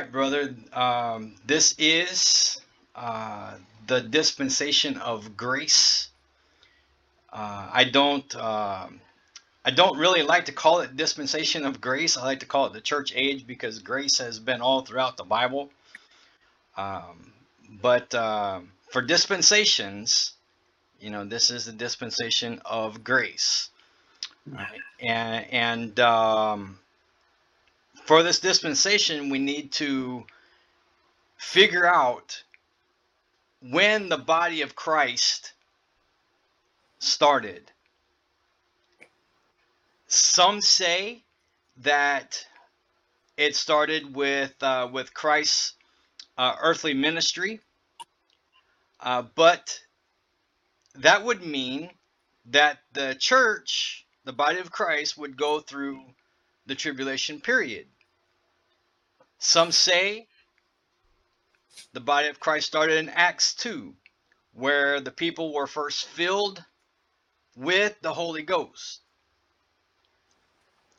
Right, brother. Um, this is uh, the dispensation of grace. Uh, I don't. um I don't really like to call it dispensation of grace. I like to call it the church age because grace has been all throughout the Bible. Um, but uh, for dispensations, you know, this is the dispensation of grace. Right? And and um, for this dispensation, we need to figure out when the body of Christ started. Some say that it started with uh, with Christ's uh, earthly ministry, uh, but that would mean that the church, the body of Christ, would go through the tribulation period. Some say the body of Christ started in Acts 2, where the people were first filled with the Holy Ghost.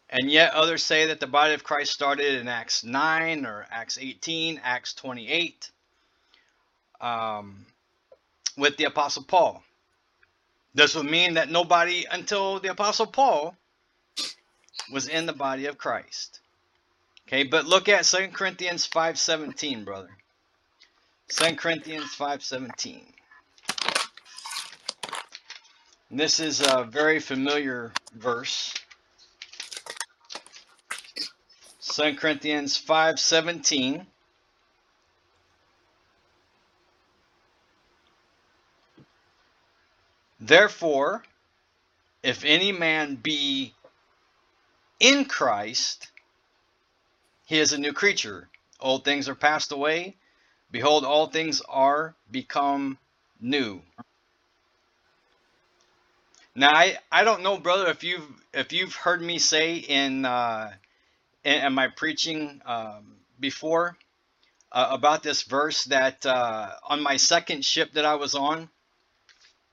And yet others say that the body of Christ started in Acts 9 or Acts 18, Acts 28, um, with the Apostle Paul. This would mean that nobody until the Apostle Paul was in the body of Christ. Okay, but look at Second Corinthians 5.17, brother. Second Corinthians 5.17. This is a very familiar verse. 2 Corinthians 5:17 Therefore if any man be in Christ he is a new creature old things are passed away behold all things are become new now I, I don't know brother if you've if you've heard me say in uh, in, my preaching um, before uh, about this verse that uh, on my second ship that I was on.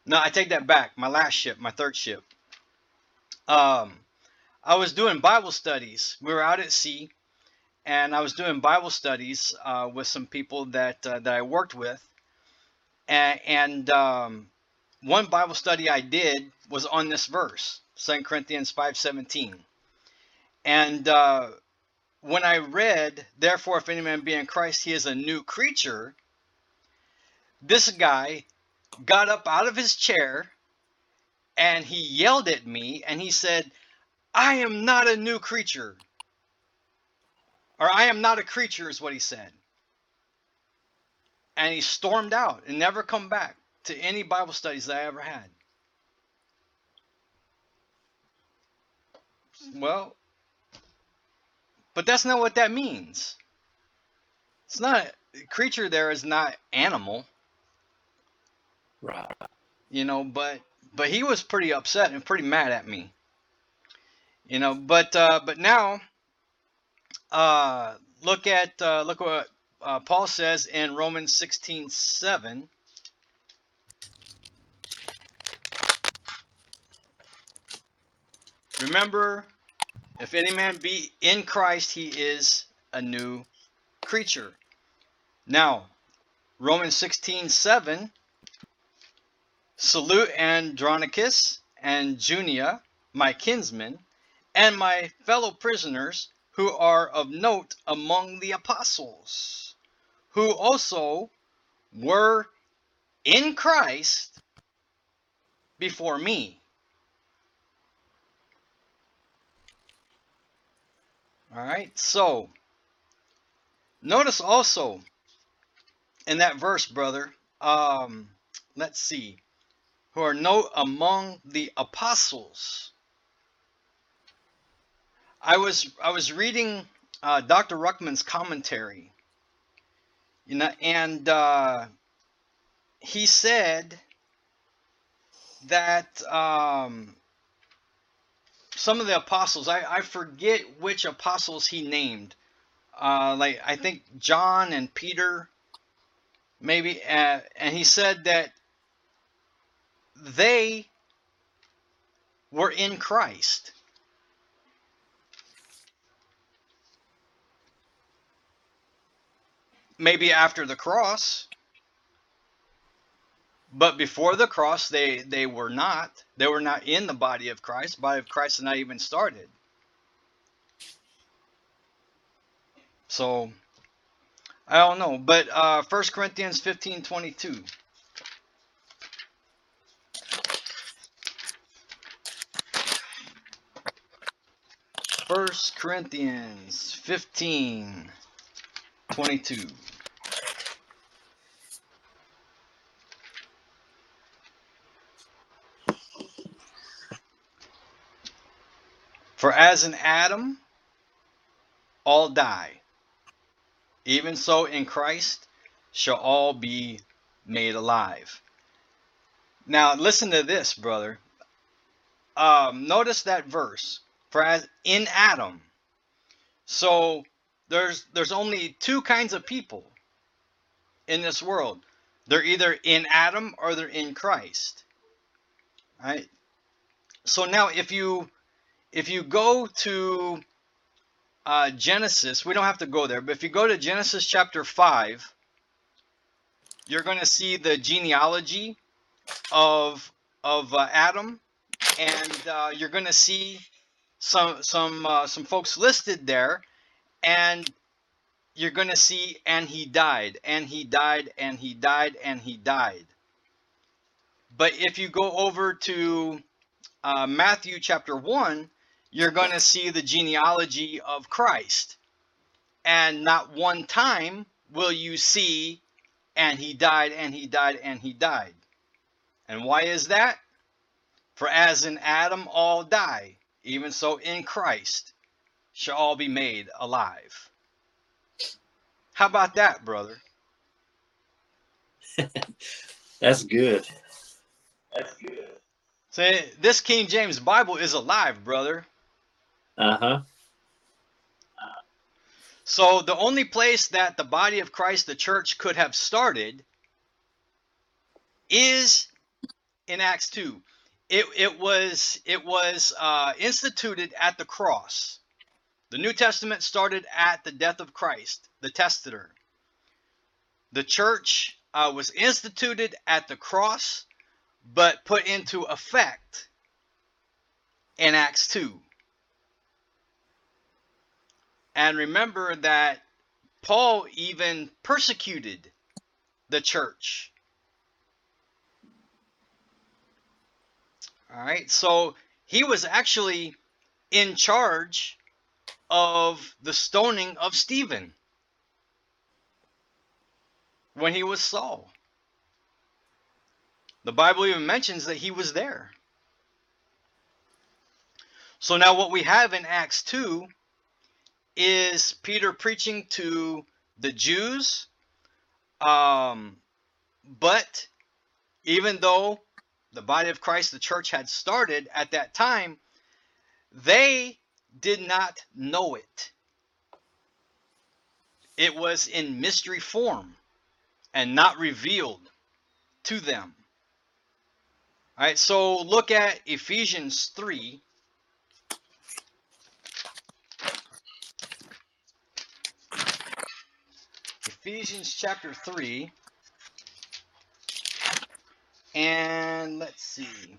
No, I take that back. My last ship, my third ship. Um, I was doing Bible studies. We were out at sea, and I was doing Bible studies uh, with some people that uh, that I worked with, and, and um, one Bible study I did was on this verse, 2 Corinthians 5:17. And uh, when I read, therefore, if any man be in Christ, he is a new creature, this guy got up out of his chair and he yelled at me and he said, I am not a new creature. Or I am not a creature, is what he said. And he stormed out and never come back to any Bible studies that I ever had. Well, but that's not what that means. It's not creature there is not animal. Right. You know, but but he was pretty upset and pretty mad at me. You know, but uh but now uh look at uh look what uh, Paul says in Romans 16 7. Remember if any man be in Christ, he is a new creature. Now, Romans 16 7 Salute Andronicus and Junia, my kinsmen, and my fellow prisoners who are of note among the apostles, who also were in Christ before me. All right, so notice also in that verse, brother, um, let's see, who are note among the apostles. I was I was reading uh, Dr. Ruckman's commentary, you know, and uh, he said that um, some of the apostles, I, I forget which apostles he named. Uh, like I think John and Peter, maybe, uh, and he said that they were in Christ. Maybe after the cross. But before the cross, they they were not. They were not in the body of Christ. Body of Christ had not even started. So I don't know. But uh 1 Corinthians 15 22. First Corinthians 15 22. For as in Adam all die, even so in Christ shall all be made alive. Now listen to this, brother. Um, notice that verse. For as in Adam. So there's there's only two kinds of people in this world. They're either in Adam or they're in Christ. Right? So now if you if you go to uh, Genesis, we don't have to go there, but if you go to Genesis chapter 5, you're going to see the genealogy of of uh, Adam, and uh, you're going to see some some uh, some folks listed there, and you're going to see and he died, and he died, and he died, and he died. But if you go over to uh, Matthew chapter 1, you're going to see the genealogy of Christ. And not one time will you see, and he died, and he died, and he died. And why is that? For as in Adam all die, even so in Christ shall all be made alive. How about that, brother? That's good. That's good. Say this King James Bible is alive, brother. Uh huh. So the only place that the body of Christ, the church, could have started is in Acts 2. It, it was it was uh, instituted at the cross. The New Testament started at the death of Christ, the testator. The church uh, was instituted at the cross, but put into effect in Acts 2. And remember that Paul even persecuted the church. All right, so he was actually in charge of the stoning of Stephen when he was Saul. The Bible even mentions that he was there. So now what we have in Acts 2 is Peter preaching to the Jews. Um, but even though the body of Christ, the church had started at that time, they did not know it. It was in mystery form and not revealed to them. All right, so look at Ephesians 3. Ephesians chapter 3. And let's see.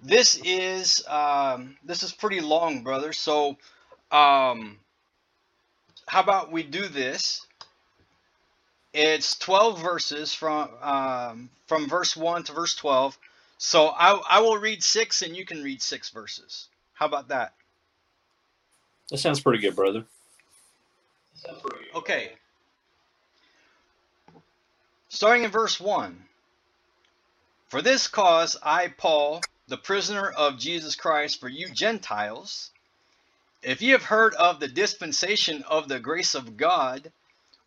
This is um, this is pretty long, brother. So um, how about we do this? It's 12 verses from um, from verse 1 to verse 12. So I, I will read six and you can read six verses. How about that? That sounds pretty good, brother. Okay. Starting in verse 1. For this cause I, Paul, the prisoner of Jesus Christ for you Gentiles, if ye have heard of the dispensation of the grace of God,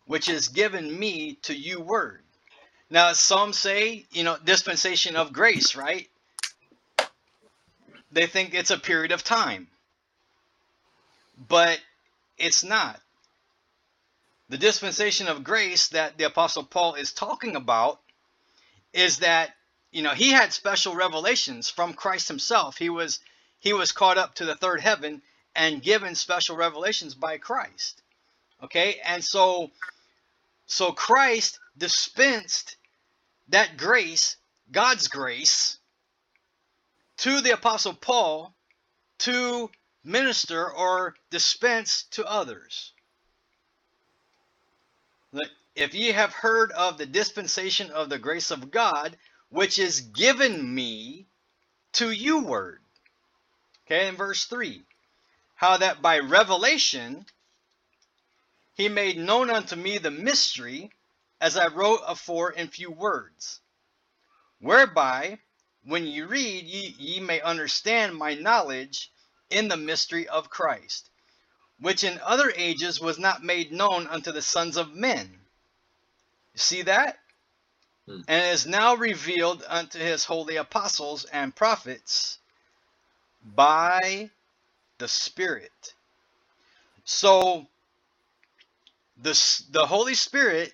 which is given me to you word. Now, some say, you know, dispensation of grace, right? They think it's a period of time. But it's not. The dispensation of grace that the Apostle Paul is talking about is that, you know, he had special revelations from Christ himself. He was he was caught up to the third heaven and given special revelations by Christ. Okay? And so So Christ dispensed that grace, God's grace, to the Apostle Paul to minister or dispense to others. If ye have heard of the dispensation of the grace of God, which is given me to you word. Okay, in verse 3. How that by revelation he made known unto me the mystery, as I wrote afore in few words, whereby when ye read, ye, ye may understand my knowledge in the mystery of Christ, which in other ages was not made known unto the sons of men. You see that? Hmm. And is now revealed unto his holy apostles and prophets by the Spirit. So, the, the Holy Spirit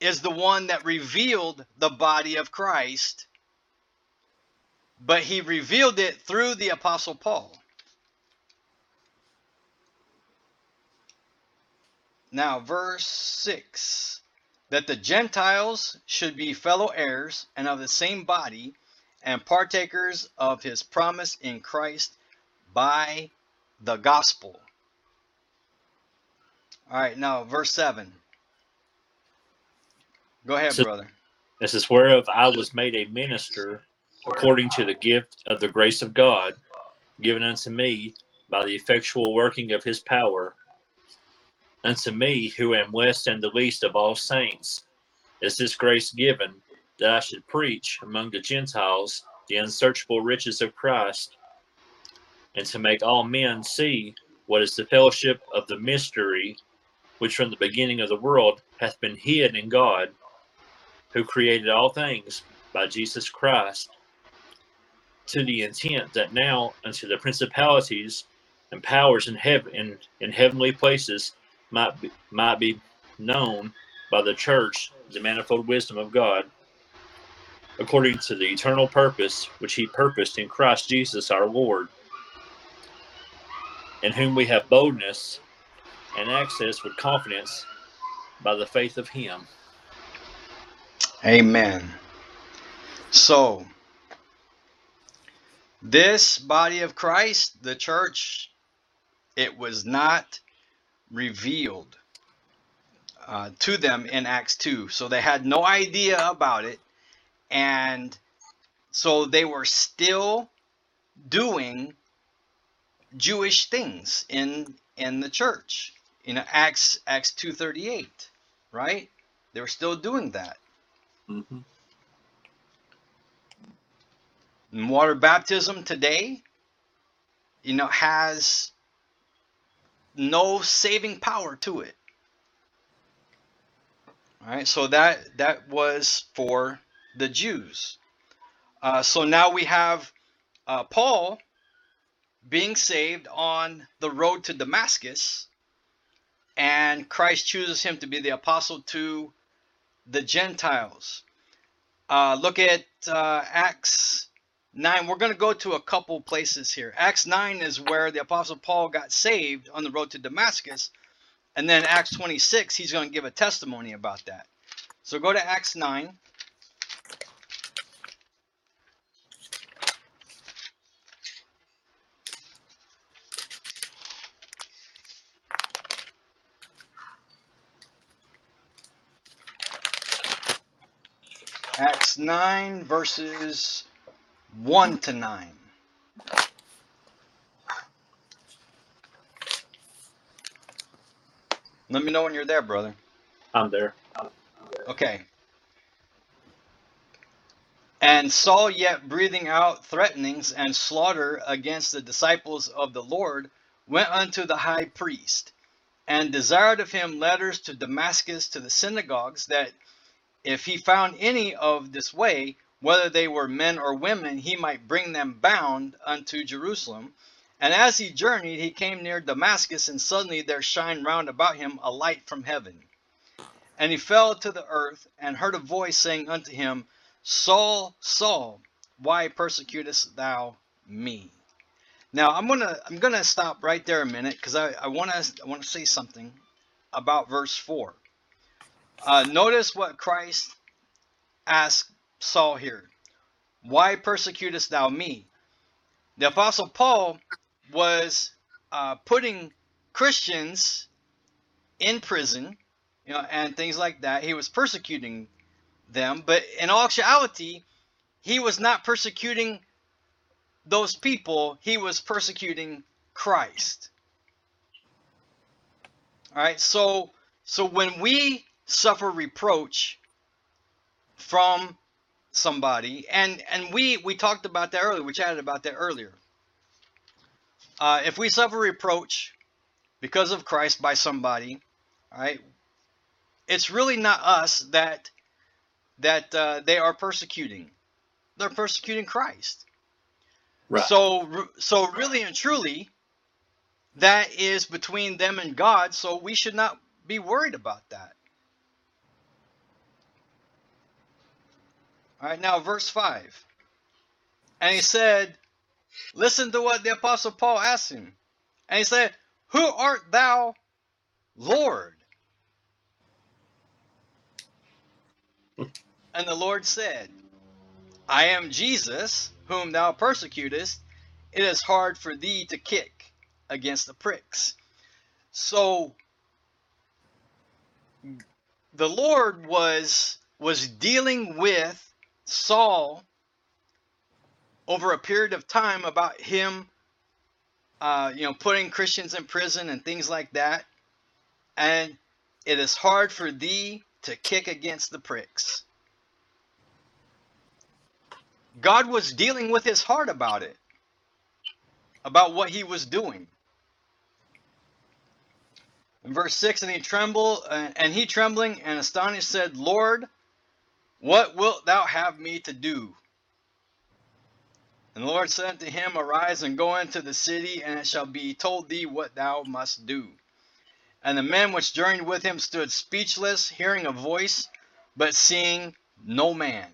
is the one that revealed the body of Christ but he revealed it through the Apostle Paul. Now, verse 6 that the Gentiles should be fellow heirs and of the same body and partakers of his promise in Christ by the gospel. All right, now, verse 7. Go ahead, so, brother. This is whereof I was made a minister according to the gift of the grace of God given unto me by the effectual working of his power. Unto me, who am less and the least of all saints, is this grace given that I should preach among the Gentiles the unsearchable riches of Christ, and to make all men see what is the fellowship of the mystery which from the beginning of the world hath been hid in God, who created all things by Jesus Christ to the intent that now unto the principalities and powers in heaven in, in heavenly places might be, might be known by the church the manifold wisdom of God according to the eternal purpose which he purposed in Christ Jesus our Lord in whom we have boldness and access with confidence by the faith of him. Amen. So this body of Christ, the church, it was not revealed uh, to them in Acts 2. So they had no idea about it. And so they were still doing Jewish things in in the church. In Acts Acts 2:38, right? They were still doing that. Mm-hmm water baptism today, you know, has no saving power to it. All right, so that that was for the Jews. Uh, so now we have uh, Paul being saved on the road to Damascus, and Christ chooses him to be the apostle to the Gentiles. Uh, look at uh, Acts 9, we're going to go to a couple places here. Acts 9 is where the Apostle Paul got saved on the road to Damascus. And then Acts 26, he's going to give a testimony about that. So go to Acts 9. Acts 9 verses 1 to 9. Let me know when you're there, brother. I'm there. Okay. And Saul, yet breathing out threatenings and slaughter against the disciples of the Lord, went unto the high priest, and desired of him letters to Damascus to the synagogues, that if he found any of this way, whether they were men or women, he might bring them bound unto Jerusalem. And as he journeyed, he came near Damascus, and suddenly there shined round about him a light from heaven. And he fell to the earth, and heard a voice saying unto him, Saul, Saul, why persecutest thou me? Now I'm gonna I'm gonna stop right there a minute because I, I wanna I wanna say something about verse four. Uh, notice what Christ asked Saul here. Why persecutest thou me? The Apostle Paul was uh, putting Christians in prison, you know, and things like that. He was persecuting them, but in all actuality, he was not persecuting those people. He was persecuting Christ. All right, so so when we suffer reproach from somebody, and and we we talked about that earlier. We chatted about that earlier. Uh, if we suffer reproach because of Christ by somebody, right it's really not us that that uh, they are persecuting. They're persecuting Christ. Right. So so really and truly, that is between them and God. So we should not be worried about that. All right, now verse 5. And he said, Listen to what the Apostle Paul asked him. And he said, Who art thou, Lord? and the Lord said, I am Jesus, whom thou persecutest. It is hard for thee to kick against the pricks. So the Lord was was dealing with Saul over a period of time about him, uh, you know, putting Christians in prison and things like that. And it is hard for thee to kick against the pricks. God was dealing with his heart about it, about what he was doing. In verse 6, and he trembled, uh, and he trembling and astonished said, Lord, what wilt thou have me to do? And the Lord said unto him, Arise and go into the city, and it shall be told thee what thou must do. And the men which journeyed with him stood speechless, hearing a voice, but seeing no man.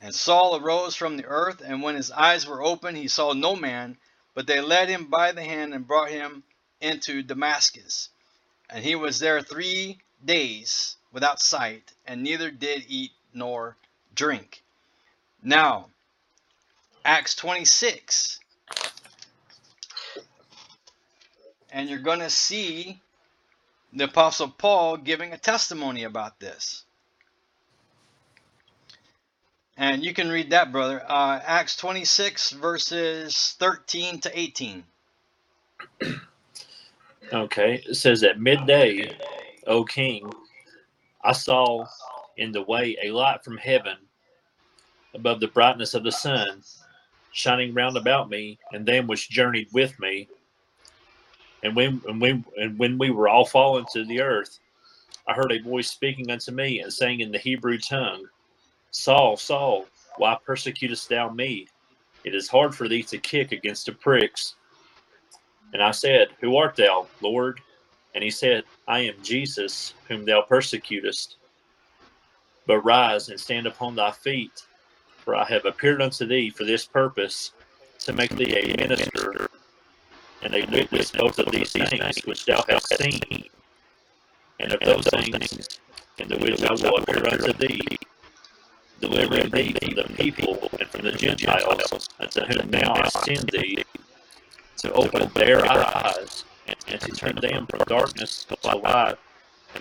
And Saul arose from the earth, and when his eyes were open, he saw no man, but they led him by the hand and brought him into Damascus. And he was there three days without sight, and neither did eat nor drink. Now, Acts 26. And you're going to see the Apostle Paul giving a testimony about this. And you can read that, brother. Uh, Acts 26, verses 13 to 18. Okay. It says at midday, O king, I saw in the way a light from heaven above the brightness of the sun shining round about me and them which journeyed with me. And when and when and when we were all fallen to the earth, I heard a voice speaking unto me and saying in the Hebrew tongue, Saul, Saul, why persecutest thou me? It is hard for thee to kick against the pricks. And I said, Who art thou, Lord? And he said, I am Jesus, whom thou persecutest. But rise and stand upon thy feet, for I have appeared unto thee for this purpose, to make thee a minister and a witness both of these things which thou hast seen, and of those things in the which I will appear unto thee, delivering thee from the people and from the Gentiles, unto whom now I send thee, to open their eyes and to turn them from darkness to light,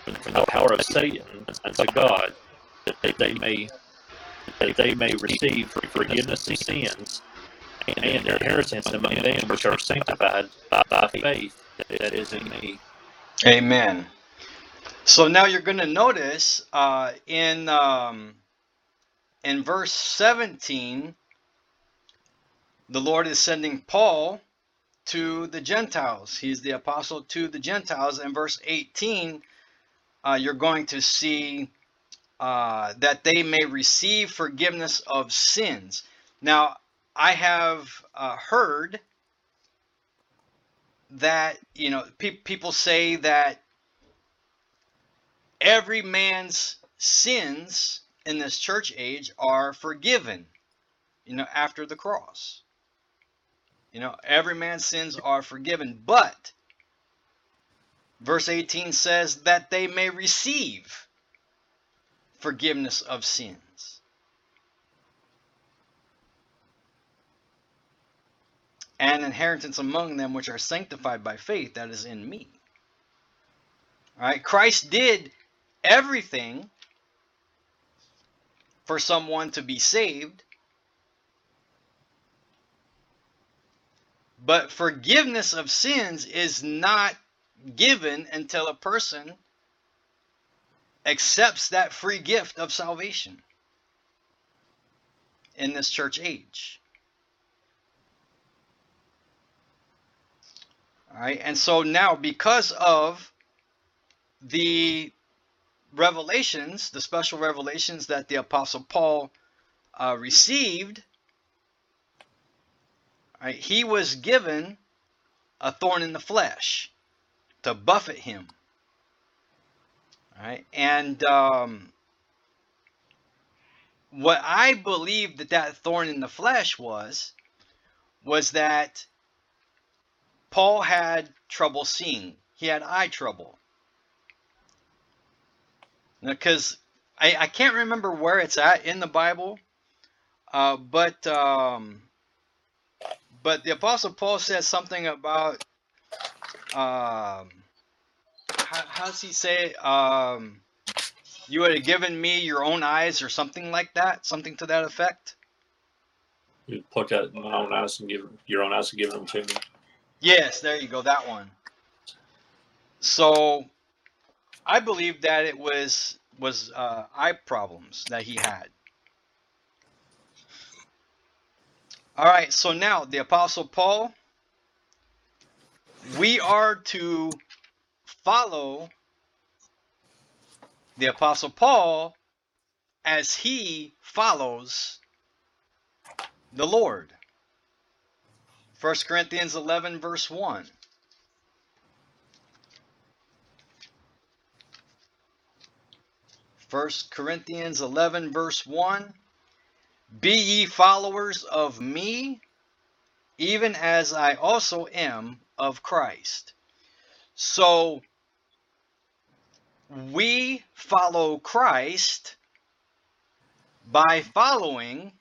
and from the power of Satan unto God, that they may that they may receive forgiveness of sins and their inheritance among them which are sanctified by, by faith that is in me. Amen. So now you're going to notice uh, in um, in verse 17, the Lord is sending Paul to the Gentiles. He's the apostle to the Gentiles. In verse 18, uh, you're going to see uh, that they may receive forgiveness of sins. Now, I have uh, heard that, you know, pe- people say that every man's sins in this church age are forgiven, you know, after the cross. You know, every man's sins are forgiven, but verse 18 says that they may receive forgiveness of sins. And inheritance among them which are sanctified by faith that is in me. All right, Christ did everything for someone to be saved. But forgiveness of sins is not given until a person accepts that free gift of salvation in this church age. All right, and so now because of the revelations, the special revelations that the Apostle Paul uh, received, right, he was given a thorn in the flesh to buffet him. Right, and um, what I believe that that thorn in the flesh was, was that Paul had trouble seeing. He had eye trouble because I, I can't remember where it's at in the Bible, uh, but um, but the Apostle Paul says something about um, how, how does he say um, you would have given me your own eyes or something like that, something to that effect. You pluck out my own eyes and give your own eyes and give them to me. Yes, there you go, that one. So I believe that it was was uh, eye problems that he had. All right, so now the Apostle Paul, we are to follow the Apostle Paul as he follows the Lord. 1 Corinthians 11, verse 1. First Corinthians 11, verse 1. Be ye followers of me, even as I also am of Christ. So we follow Christ by following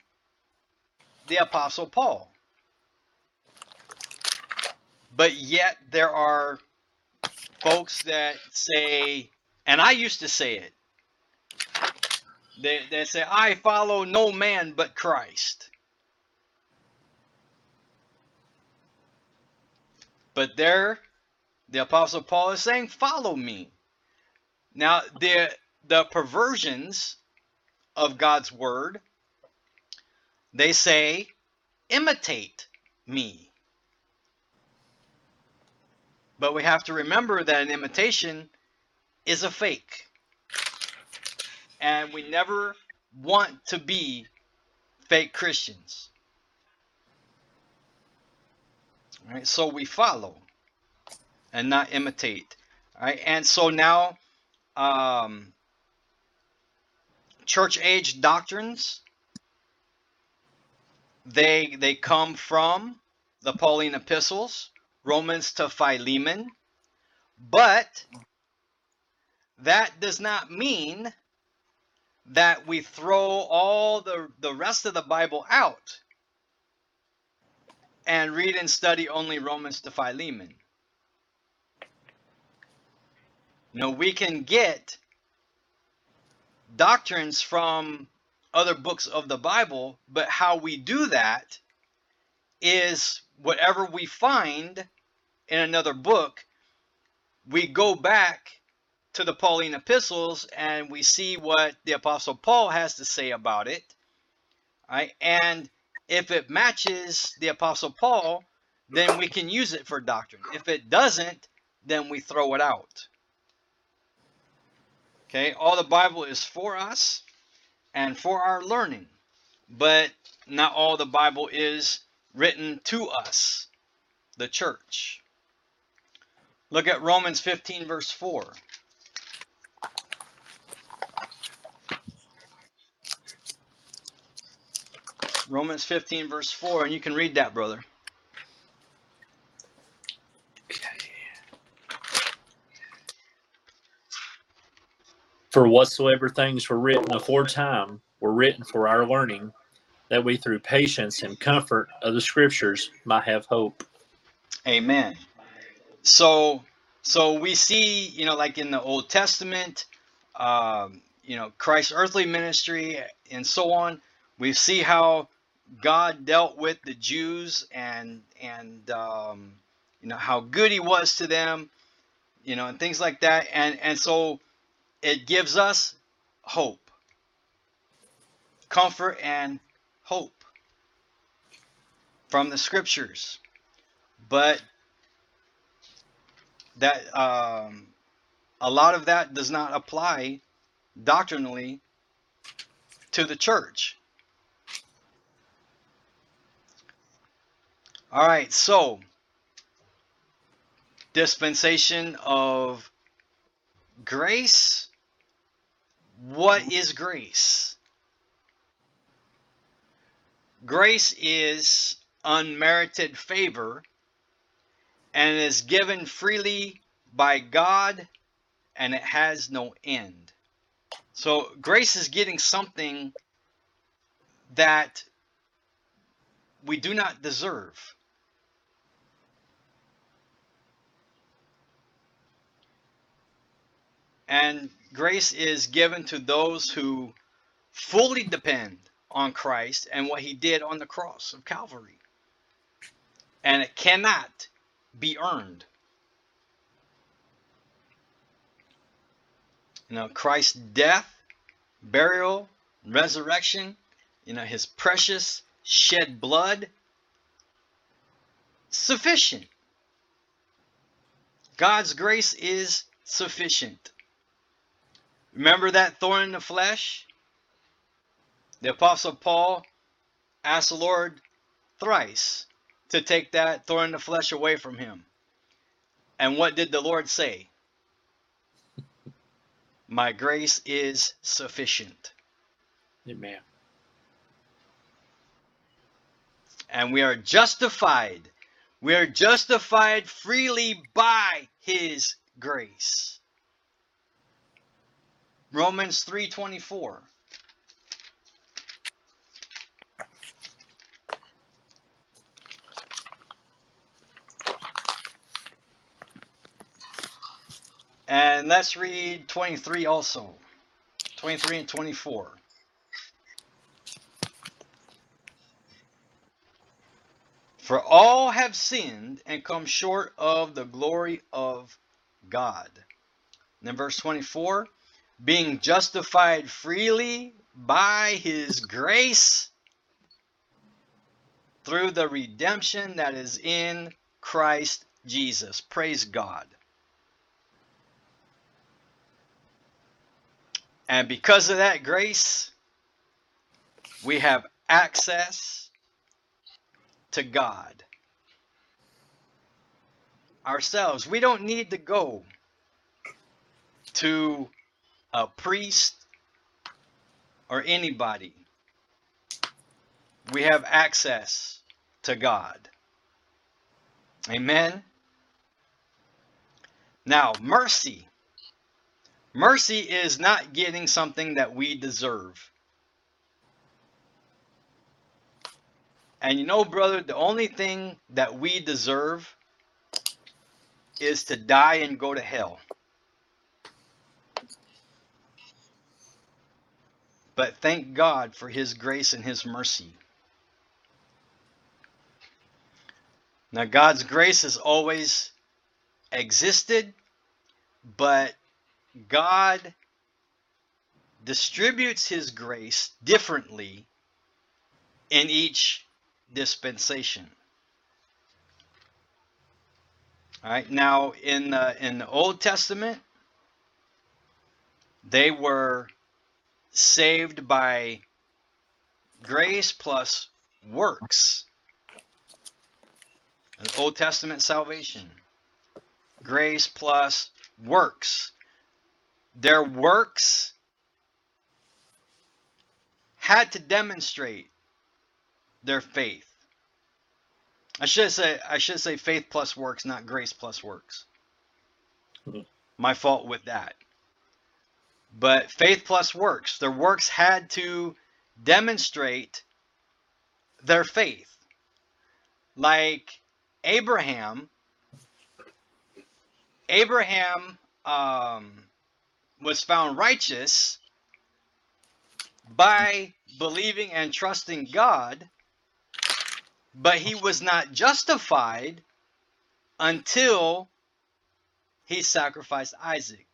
the Apostle Paul. But yet there are folks that say, and I used to say it, they, they say, I follow no man but Christ. But there, the Apostle Paul is saying, Follow me. Now, the, the perversions of God's word, they say, Imitate me. But we have to remember that an imitation is a fake and we never want to be fake Christians. All right, so we follow and not imitate. All right, and so now, um, church age doctrines they they come from the Pauline epistles, Romans to Philemon, but that does not mean that we throw all the, the rest of the Bible out and read and study only Romans to Philemon. No, we can get doctrines from other books of the Bible, but how we do that is whatever we find in another book, we go back to the Pauline epistles and we see what the Apostle Paul has to say about it. Right? And if it matches the Apostle Paul, then we can use it for doctrine. If it doesn't, then we throw it out. Okay, all the Bible is for us and for our learning, but not all the Bible is written to us, the church. Look at Romans 15, verse 4. Romans 15, verse 4, and you can read that, brother. For whatsoever things were written aforetime were written for our learning, that we through patience and comfort of the scriptures might have hope. Amen. So, so we see, you know, like in the Old Testament, um, you know, Christ's earthly ministry and so on. We see how God dealt with the Jews and and um, you know how good He was to them, you know, and things like that. And and so it gives us hope, comfort, and hope from the Scriptures. But that um, a lot of that does not apply doctrinally to the church. All right, so dispensation of grace. What is grace? Grace is unmerited favor and is given freely by God and it has no end. So grace is getting something that we do not deserve. And grace is given to those who fully depend on Christ and what he did on the cross of Calvary. And it cannot be earned. You know, Christ's death, burial, resurrection, you know, his precious shed blood, sufficient. God's grace is sufficient. Remember that thorn in the flesh? The Apostle Paul asked the Lord thrice to take that thorn in the flesh away from him. And what did the Lord say? My grace is sufficient. Amen. And we are justified. We are justified freely by his grace. Romans 3:24. And let's read 23 also. 23 and 24. For all have sinned and come short of the glory of God. And then verse 24 being justified freely by his grace through the redemption that is in Christ Jesus. Praise God. And because of that grace, we have access to God ourselves. We don't need to go to a priest or anybody. We have access to God. Amen. Now, mercy. Mercy is not getting something that we deserve. And you know, brother, the only thing that we deserve is to die and go to hell. But thank God for His grace and His mercy. Now, God's grace has always existed, but God distributes His grace differently in each dispensation. All right. Now, in the, in the Old Testament, they were saved by grace plus works. An Old Testament salvation. Grace plus works. Their works had to demonstrate their faith. I should say I should say faith plus works, not grace plus works. Mhm. My fault with that. But faith plus works, their works had to demonstrate their faith. Like Abraham, Abraham um, was found righteous by believing and trusting God, but he was not justified until he sacrificed Isaac.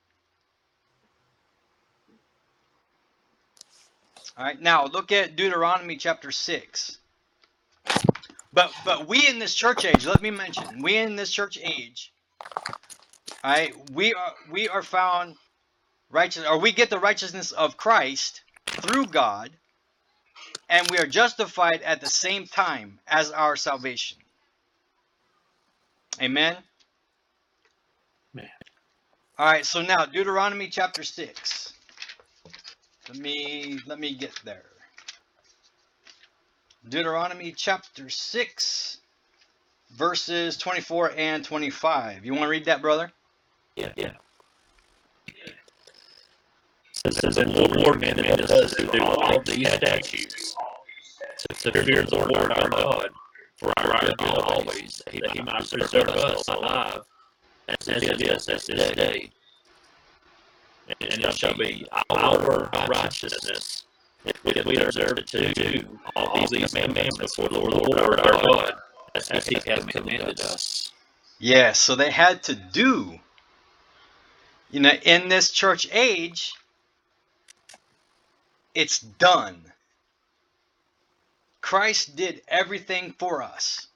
All right, now look at Deuteronomy chapter 6. But but we in this church age, let me mention, we in this church age, all right, we are we are found righteous or we get the righteousness of Christ through God, and we are justified at the same time as our salvation. Amen. Man. All right, so now Deuteronomy chapter 6. Let me let me get there. Deuteronomy chapter 6 verses 24 and 25. You want to read that, brother? Yeah, yeah. Says that the Lord commanded us to do all these statutes, to fear the Lord our God, for our good always, that he might preserve us alive, as it is this day. And it shall be our righteousness, if we observe it to do all these commandments before the Lord our God, as he hath commanded us. Yes, so they had to do. You know, in this church age, it's done. Christ did everything for us.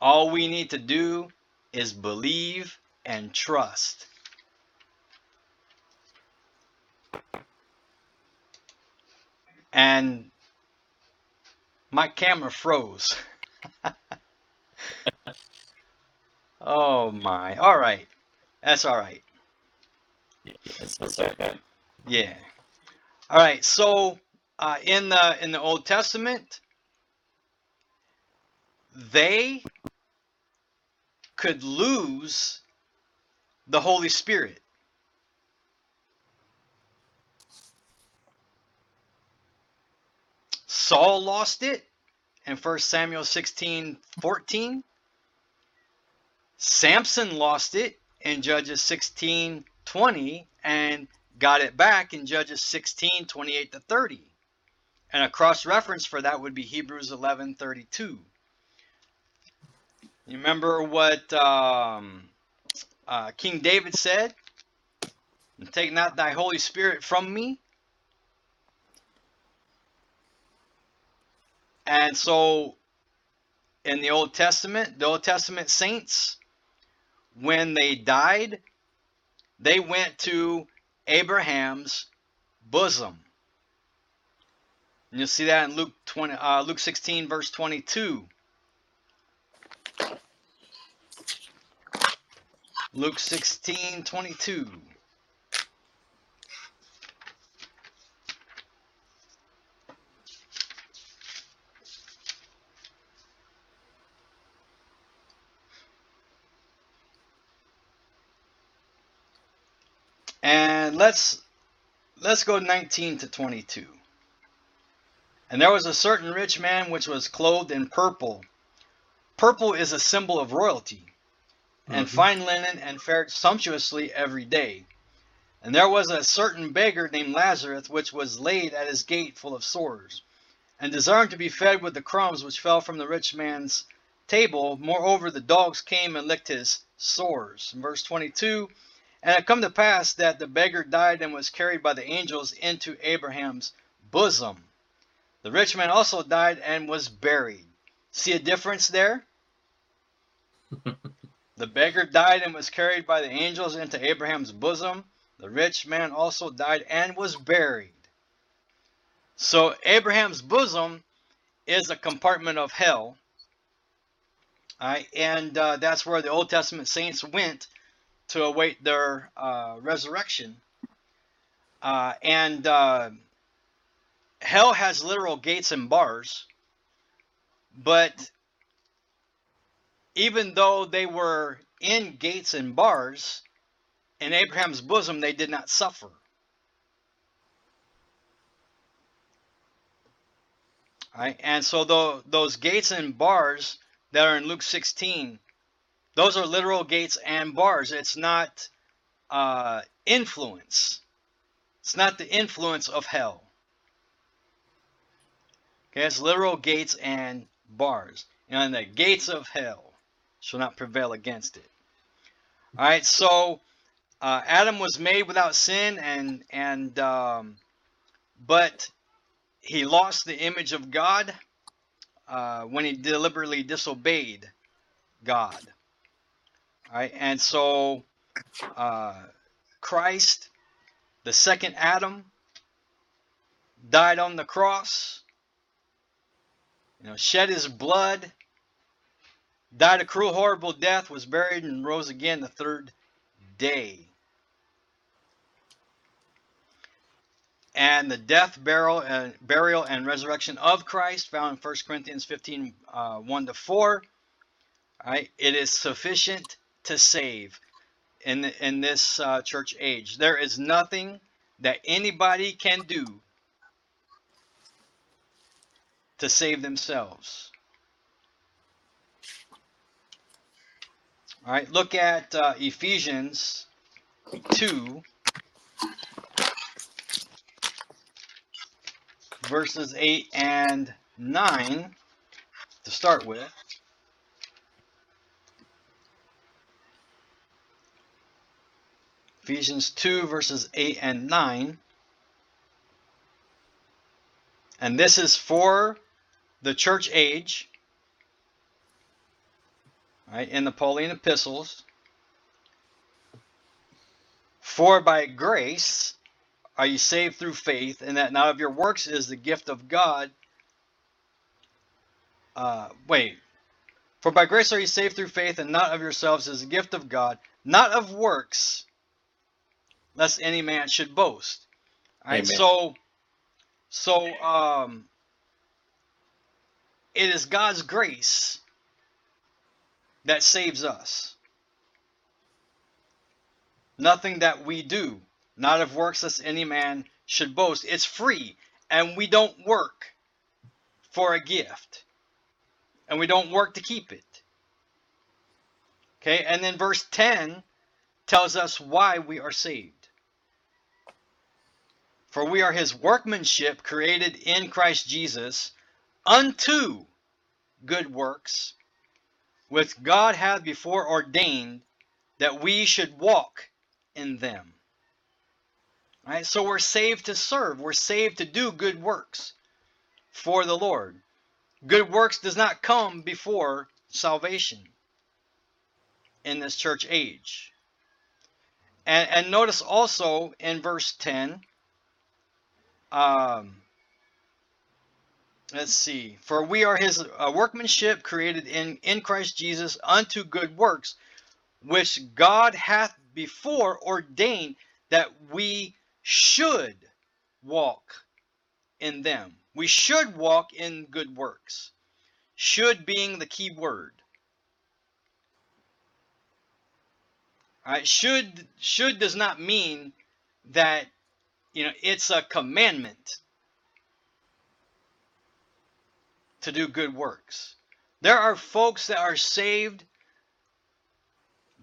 All we need to do is believe and trust. And my camera froze. oh my. All right. That's all right. That's okay. Yeah. All right. So uh, in the in the Old Testament, they could lose the Holy Spirit. Saul lost it in 1 Samuel 16 14. Samson lost it in Judges 16 20 and got it back in Judges 16 28 to 30. And a cross reference for that would be Hebrews 11 32. You remember what um, uh, King David said? Take not thy Holy Spirit from me. And so in the Old Testament, the Old Testament saints, when they died, they went to Abraham's bosom. And you'll see that in Luke 20, uh, Luke 16, verse 22. Luke 16, 22. And let's let's go 19 to 22. And there was a certain rich man which was clothed in purple. Purple is a symbol of royalty, and Mhm. fine linen, and fared sumptuously every day. And there was a certain beggar named Lazarus, which was laid at his gate full of sores, and desired to be fed with the crumbs which fell from the rich man's table. Moreover, the dogs came and licked his sores. In verse 22 And it come to pass that the beggar died and was carried by the angels into Abraham's bosom. The rich man also died and was buried. See a difference there? the beggar died and was carried by the angels into Abraham's bosom. The rich man also died and was buried. So Abraham's bosom is a compartment of hell. Right, and uh, that's where the Old Testament saints went to await their uh, resurrection. Uh, and uh, hell has literal gates and bars, but even though they were in gates and bars, in Abraham's bosom they did not suffer. Right? And so the, those gates and bars that are in Luke 16, those are literal gates and bars. It's not uh, influence. It's not the influence of hell. Okay, it's literal gates and bars. And the gates of hell shall not prevail against it. All right, so uh, Adam was made without sin, and and um, but he lost the image of God uh, when he deliberately disobeyed God. All right, and so uh, Christ, the second Adam, died on the cross. You know, shed his blood, died a cruel, horrible death, was buried, and rose again the third day. and the death, burial, and burial and resurrection of Christ, found in 1 Corinthians 15, uh, 1 to 4. Right, it is sufficient to save in in this uh, church age. There is nothing that anybody can do to save themselves. All right, look at uh, Ephesians 2 verses 8 and 9 to start with. Ephesians 2, verses 8 and 9. And this is for the church age, right, in the Pauline epistles. For by grace are you saved through faith, and that not of your works is the gift of God? Uh, wait. For by grace are you saved through faith, and not of yourselves is the gift of God, not of works, lest any man should boast. All right, Amen. so, so um, it is God's grace that saves us. Nothing that we do not of works lest any man should boast. It's free, and we don't work for a gift, and we don't work to keep it. Okay, and then verse 10 tells us why we are saved. For we are his workmanship created in Christ Jesus unto good works, which God hath before ordained that we should walk in them. Right? So we're saved to serve. We're saved to do good works for the Lord. Good works does not come before salvation in this church age. And, and notice also in verse 10, um, let's see, for we are his uh, workmanship created in, in Christ Jesus unto good works, which God hath before ordained that we should walk in them. We should walk in good works. Should being the key word. All right, should should does not mean that you know it's a commandment to do good works. There are folks that are saved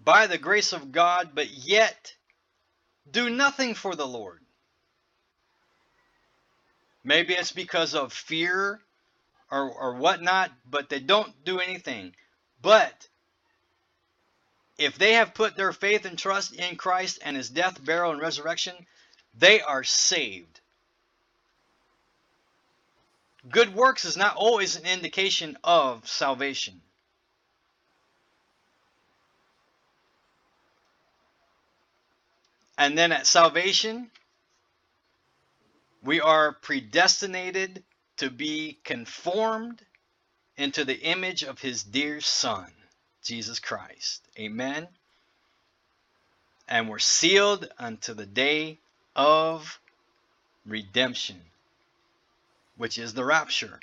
by the grace of God, but yet do nothing for the Lord. Maybe it's because of fear or, or whatnot, but they don't do anything. But if they have put their faith and trust in Christ and his death, burial, and resurrection, they are saved. Good works is not always an indication of salvation. And then at salvation, we are predestinated to be conformed into the image of his dear Son, Jesus Christ. Amen. And we're sealed unto the day of redemption, which is the rapture.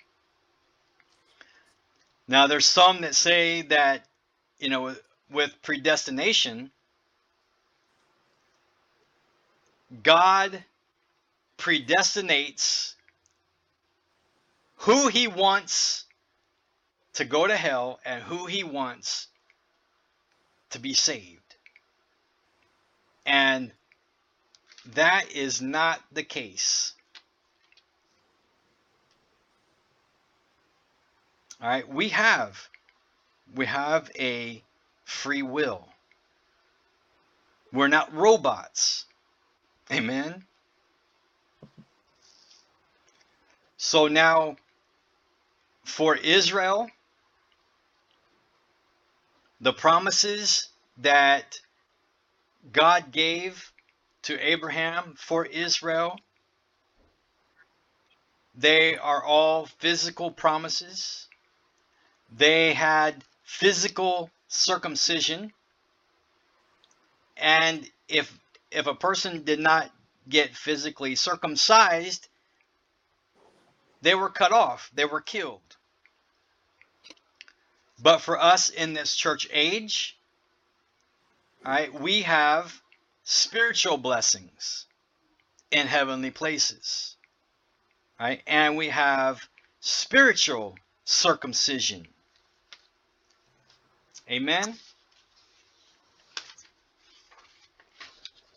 Now, there's some that say that, you know, with predestination, God predestinates who he wants to go to hell and who he wants to be saved. And that is not the case. All right, we have we have a free will. We're not robots. Amen. So now for Israel, the promises that God gave to Abraham for Israel, they are all physical promises. They had physical circumcision. And if if a person did not get physically circumcised, they were cut off, they were killed. But for us in this church age, right, we have spiritual blessings in heavenly places. Right? And we have spiritual circumcision. Amen.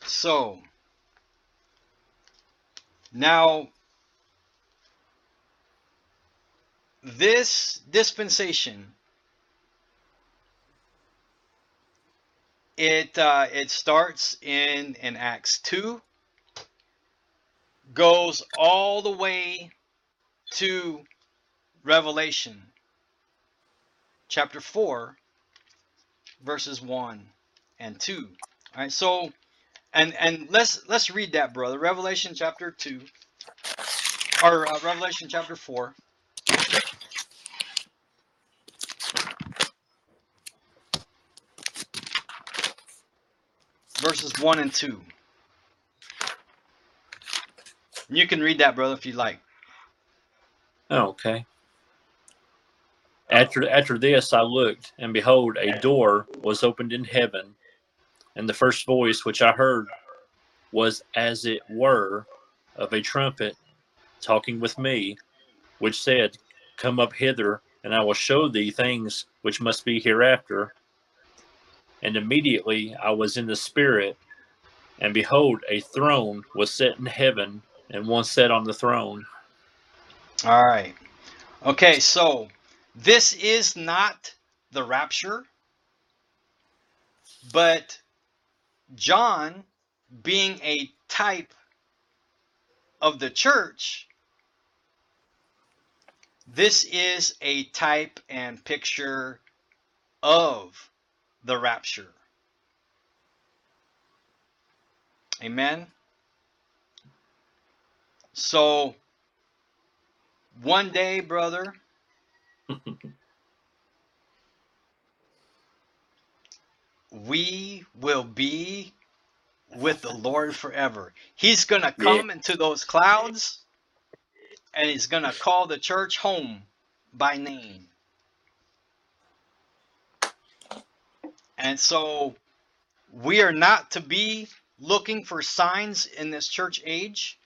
So, now this dispensation it uh, it starts in in Acts 2 goes all the way to Revelation chapter 4 verses 1 and 2 all right so and and let's let's read that brother Revelation chapter 2 or uh, Revelation chapter 4 verses 1 and 2. You can read that, brother, if you like. Oh, okay. After after this I looked, and behold, a door was opened in heaven, and the first voice which I heard was as it were of a trumpet talking with me, which said, Come up hither, and I will show thee things which must be hereafter. And immediately I was in the Spirit, and behold, a throne was set in heaven, and one sat on the throne. All right. Okay, so this is not the rapture, but John, being a type of the church, this is a type and picture of the rapture. Amen. So, one day, brother, we will be with the Lord forever. He's going to come into those clouds and he's going to call the church home by name. And so we are not to be looking for signs in this church age.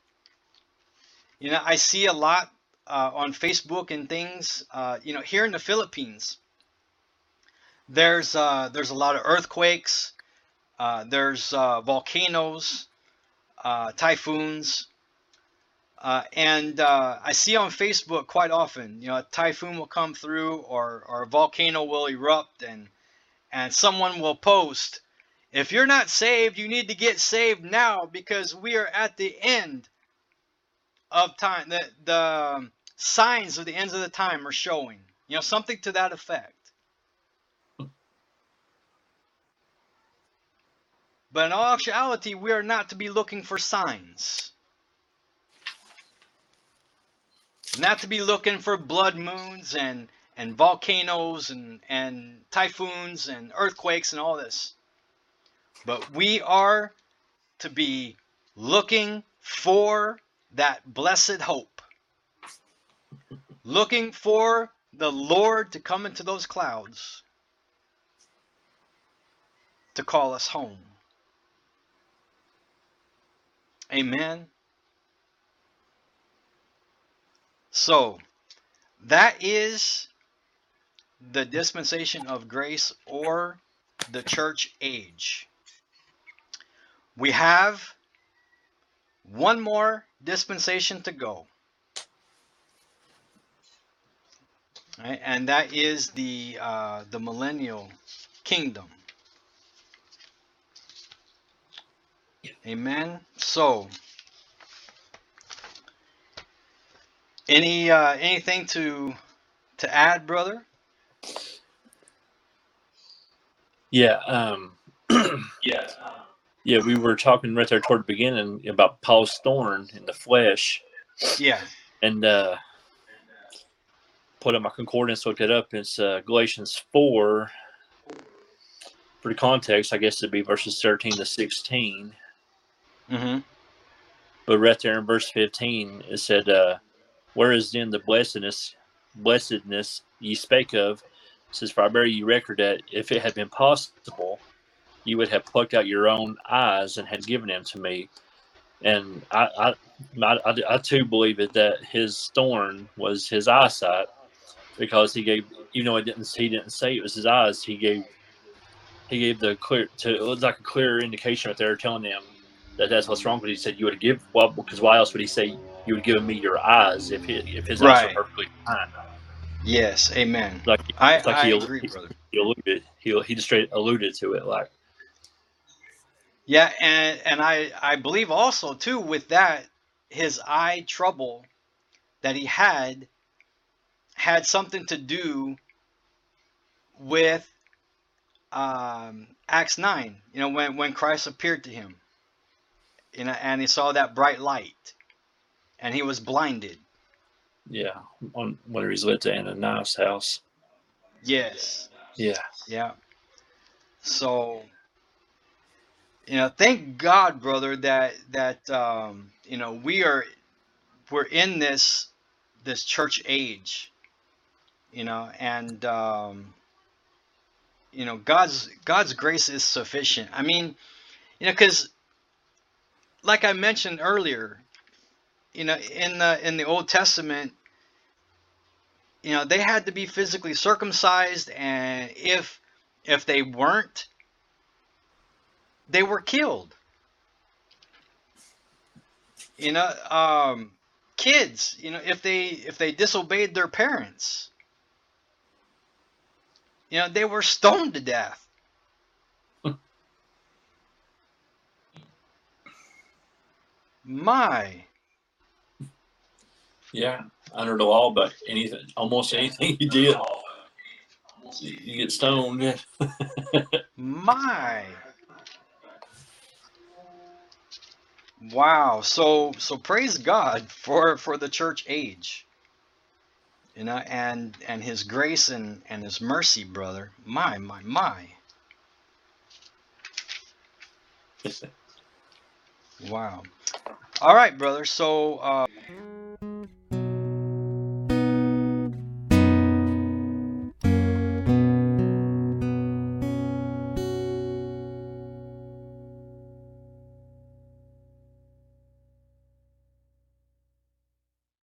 You know, I see a lot uh, on Facebook and things. Uh, you know, here in the Philippines, there's uh, there's a lot of earthquakes. Uh, there's uh, volcanoes, uh, typhoons, and I see on Facebook quite often. You know, a typhoon will come through, or or a volcano will erupt, and and someone will post, if you're not saved, you need to get saved now because we are at the end of time. The, the signs of the ends of the time are showing. You know, something to that effect. But in all actuality, we are not to be looking for signs. Not to be looking for blood moons and and volcanoes and, and typhoons and earthquakes and all this. But we are to be looking for that blessed hope. Looking for the Lord to come into those clouds to call us home. Amen. So, that is the dispensation of grace or the church age. We have one more dispensation to go. Right? And that is the uh, the millennial kingdom. Amen. So, any uh, anything to to add, brother? Yeah. Um, Yeah. yeah, we were talking right there toward the beginning about Paul's thorn in the flesh, Yeah. and uh, put up my concordance, looked it up. It's uh, Galatians 4. For the context, I guess it'd be verses 13 to 16. Mm-hmm. But right there in verse 15, it said, uh, Where is then the blessedness, blessedness ye spake of? It says, For I bear you record that if it had been possible, you would have plucked out your own eyes and had given them to me. And I, I, I, I, I too believe it that his thorn was his eyesight, because he gave, you know, it didn't, he didn't say it was his eyes. He gave, he gave the clear, to it was like a clear indication right there, telling them that that's what's wrong. But he said you would give, well, because why else would he say you would give me your eyes if he, if his eyes Right. were perfectly fine? Yes. Amen. Like I, like I he- agree, brother. he alluded, he he just straight alluded to it, like Yeah, and and I I believe also too with that his eye trouble that he had had something to do with um, Acts nine. You know when when Christ appeared to him, you know, and he saw that bright light, and he was blinded. yeah, on when he's lived in a nice house. Yes. Yeah, Yeah. So, you know, thank God, brother, that that um, you know we are we're in this this church age, you know, and um, you know God's God's grace is sufficient. I mean, you know, because like I mentioned earlier, you know, in the in the Old Testament, you know, they had to be physically circumcised, and if if they weren't, they were killed. You know, um, kids, you know, if they if they disobeyed their parents, you know, they were stoned to death. My, yeah, under the law, but anything, almost anything you did, you get stoned. my. Wow. So so praise God for for the church age. You know, and and his grace and and his mercy, brother. My my my. Wow. All right, brother. So uh